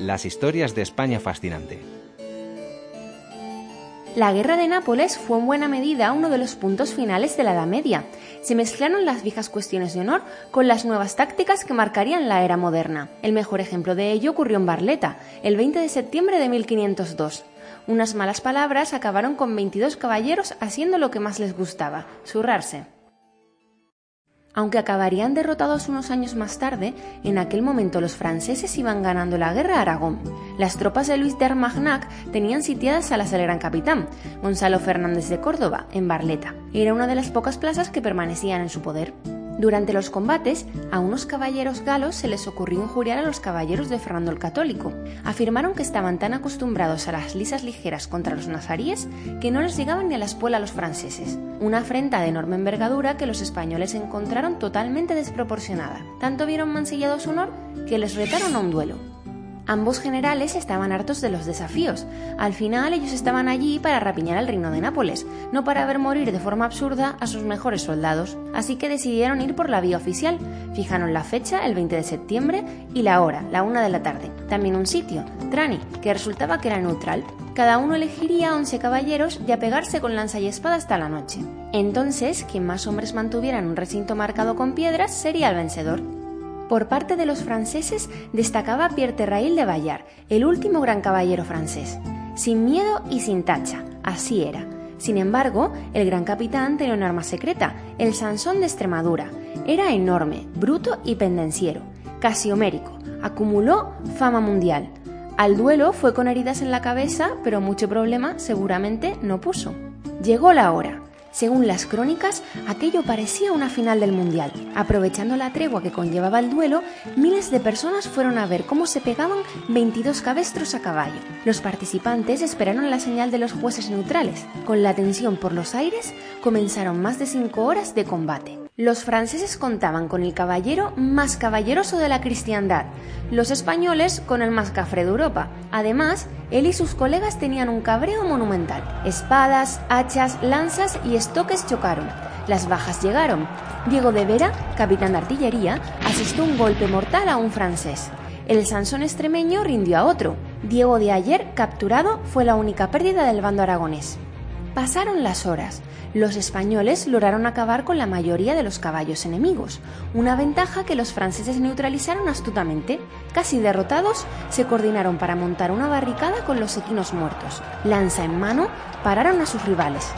Las historias de España fascinante. La guerra de Nápoles fue en buena medida uno de los puntos finales de la Edad Media. Se mezclaron las viejas cuestiones de honor con las nuevas tácticas que marcarían la era moderna. El mejor ejemplo de ello ocurrió en Barletta, el 20 de septiembre de 1502. Unas malas palabras acabaron con 22 caballeros haciendo lo que más les gustaba, zurrarse. Aunque acabarían derrotados unos años más tarde, en aquel momento los franceses iban ganando la guerra a Aragón. Las tropas de Luis de Armagnac tenían sitiadas a la Gran Capitán, Gonzalo Fernández de Córdoba, en Barleta. Era una de las pocas plazas que permanecían en su poder. Durante los combates, a unos caballeros galos se les ocurrió injuriar a los caballeros de Fernando el Católico. Afirmaron que estaban tan acostumbrados a las lisas ligeras contra los nazaríes que no les llegaban ni a la espuela a los franceses. Una afrenta de enorme envergadura que los españoles encontraron totalmente desproporcionada. Tanto vieron mancillado su honor que les retaron a un duelo. Ambos generales estaban hartos de los desafíos. Al final ellos estaban allí para rapiñar el reino de Nápoles, no para ver morir de forma absurda a sus mejores soldados. Así que decidieron ir por la vía oficial. Fijaron la fecha, el 20 de septiembre, y la hora, la una de la tarde. También un sitio, Trani, que resultaba que era neutral. Cada uno elegiría 11 caballeros y a pegarse con lanza y espada hasta la noche. Entonces, quien más hombres mantuviera en un recinto marcado con piedras sería el vencedor. Por parte de los franceses destacaba Pierre Terrail de Bayard, el último gran caballero francés. Sin miedo y sin tacha, así era. Sin embargo, el gran capitán tenía un arma secreta, el Sansón de Extremadura. Era enorme, bruto y pendenciero, casi homérico. Acumuló fama mundial. Al duelo fue con heridas en la cabeza, pero mucho problema seguramente no puso. Llegó la hora. Según las crónicas, aquello parecía una final del Mundial. Aprovechando la tregua que conllevaba el duelo, miles de personas fueron a ver cómo se pegaban 22 cabestros a caballo. Los participantes esperaron la señal de los jueces neutrales. Con la tensión por los aires, comenzaron más de 5 horas de combate. Los franceses contaban con el caballero más caballeroso de la cristiandad, los españoles con el más cafre de Europa. Además, él y sus colegas tenían un cabreo monumental. Espadas, hachas, lanzas y estoques chocaron. Las bajas llegaron. Diego de Vera, capitán de artillería, asistió un golpe mortal a un francés. El Sansón extremeño rindió a otro. Diego de Ayer, capturado, fue la única pérdida del bando aragonés. Pasaron las horas. Los españoles lograron acabar con la mayoría de los caballos enemigos, una ventaja que los franceses neutralizaron astutamente. Casi derrotados, se coordinaron para montar una barricada con los equinos muertos. Lanza en mano, pararon a sus rivales.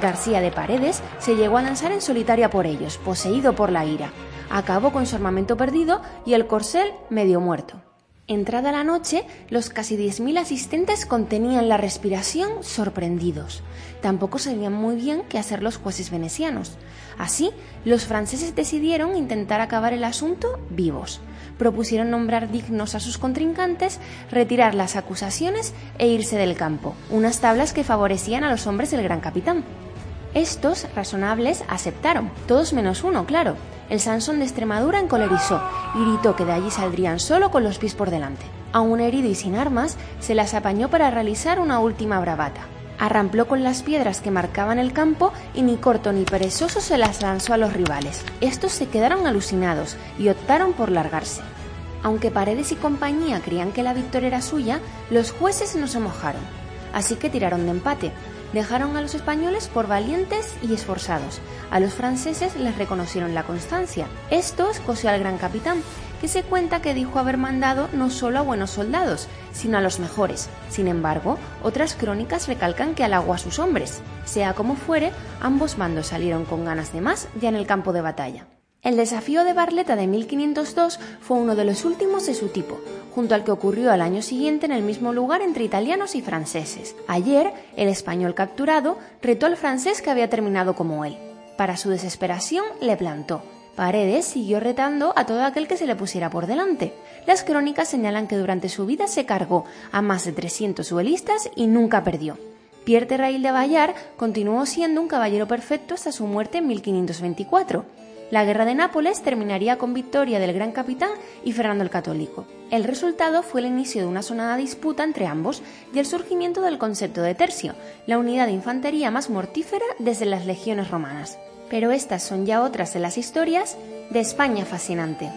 García de Paredes se llegó a lanzar en solitaria por ellos, poseído por la ira. Acabó con su armamento perdido y el corcel medio muerto. Entrada la noche, los casi 10.000 asistentes contenían la respiración sorprendidos. Tampoco sabían muy bien qué hacer los jueces venecianos. Así, los franceses decidieron intentar acabar el asunto vivos. Propusieron nombrar dignos a sus contrincantes, retirar las acusaciones e irse del campo, unas tablas que favorecían a los hombres del gran capitán. Estos, razonables, aceptaron, todos menos uno, claro. El Sansón de Extremadura encolerizó y gritó que de allí saldrían solo con los pies por delante. Aún herido y sin armas, se las apañó para realizar una última bravata. Arrampló con las piedras que marcaban el campo y ni corto ni perezoso se las lanzó a los rivales. Estos se quedaron alucinados y optaron por largarse. Aunque Paredes y compañía creían que la victoria era suya, los jueces no se mojaron. Así que tiraron de empate, dejaron a los españoles por valientes y esforzados. A los franceses les reconocieron la constancia. Esto escoció al gran capitán, que se cuenta que dijo haber mandado no solo a buenos soldados, sino a los mejores. Sin embargo, otras crónicas recalcan que halagó a sus hombres. Sea como fuere, ambos bandos salieron con ganas de más ya en el campo de batalla. El desafío de Barletta de 1502 fue uno de los últimos de su tipo, junto al que ocurrió al año siguiente en el mismo lugar entre italianos y franceses. Ayer, el español capturado retó al francés que había terminado como él. Para su desesperación, le plantó, Paredes siguió retando a todo aquel que se le pusiera por delante. Las crónicas señalan que durante su vida se cargó a más de 300 duelistas y nunca perdió. Pierre Terrail de Bayard continuó siendo un caballero perfecto hasta su muerte en 1524. La guerra de Nápoles terminaría con victoria del gran capitán y Fernando el Católico. El resultado fue el inicio de una sonada disputa entre ambos y el surgimiento del concepto de tercio, la unidad de infantería más mortífera desde las legiones romanas. Pero estas son ya otras de las historias de España fascinante.